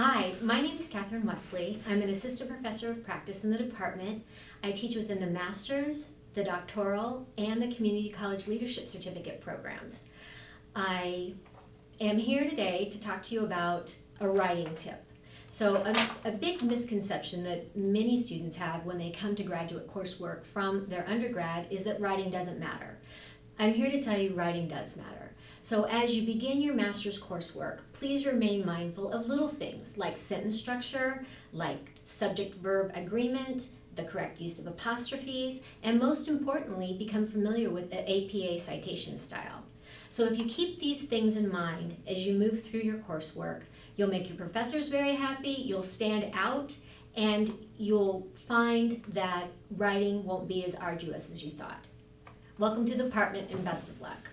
Hi, my name is Katherine Wesley. I'm an assistant professor of practice in the department. I teach within the master's, the doctoral, and the community college leadership certificate programs. I am here today to talk to you about a writing tip. So, a, a big misconception that many students have when they come to graduate coursework from their undergrad is that writing doesn't matter. I'm here to tell you writing does matter. So, as you begin your master's coursework, please remain mindful of little things like sentence structure, like subject verb agreement, the correct use of apostrophes, and most importantly, become familiar with the APA citation style. So, if you keep these things in mind as you move through your coursework, you'll make your professors very happy, you'll stand out, and you'll find that writing won't be as arduous as you thought. Welcome to the department and best of luck.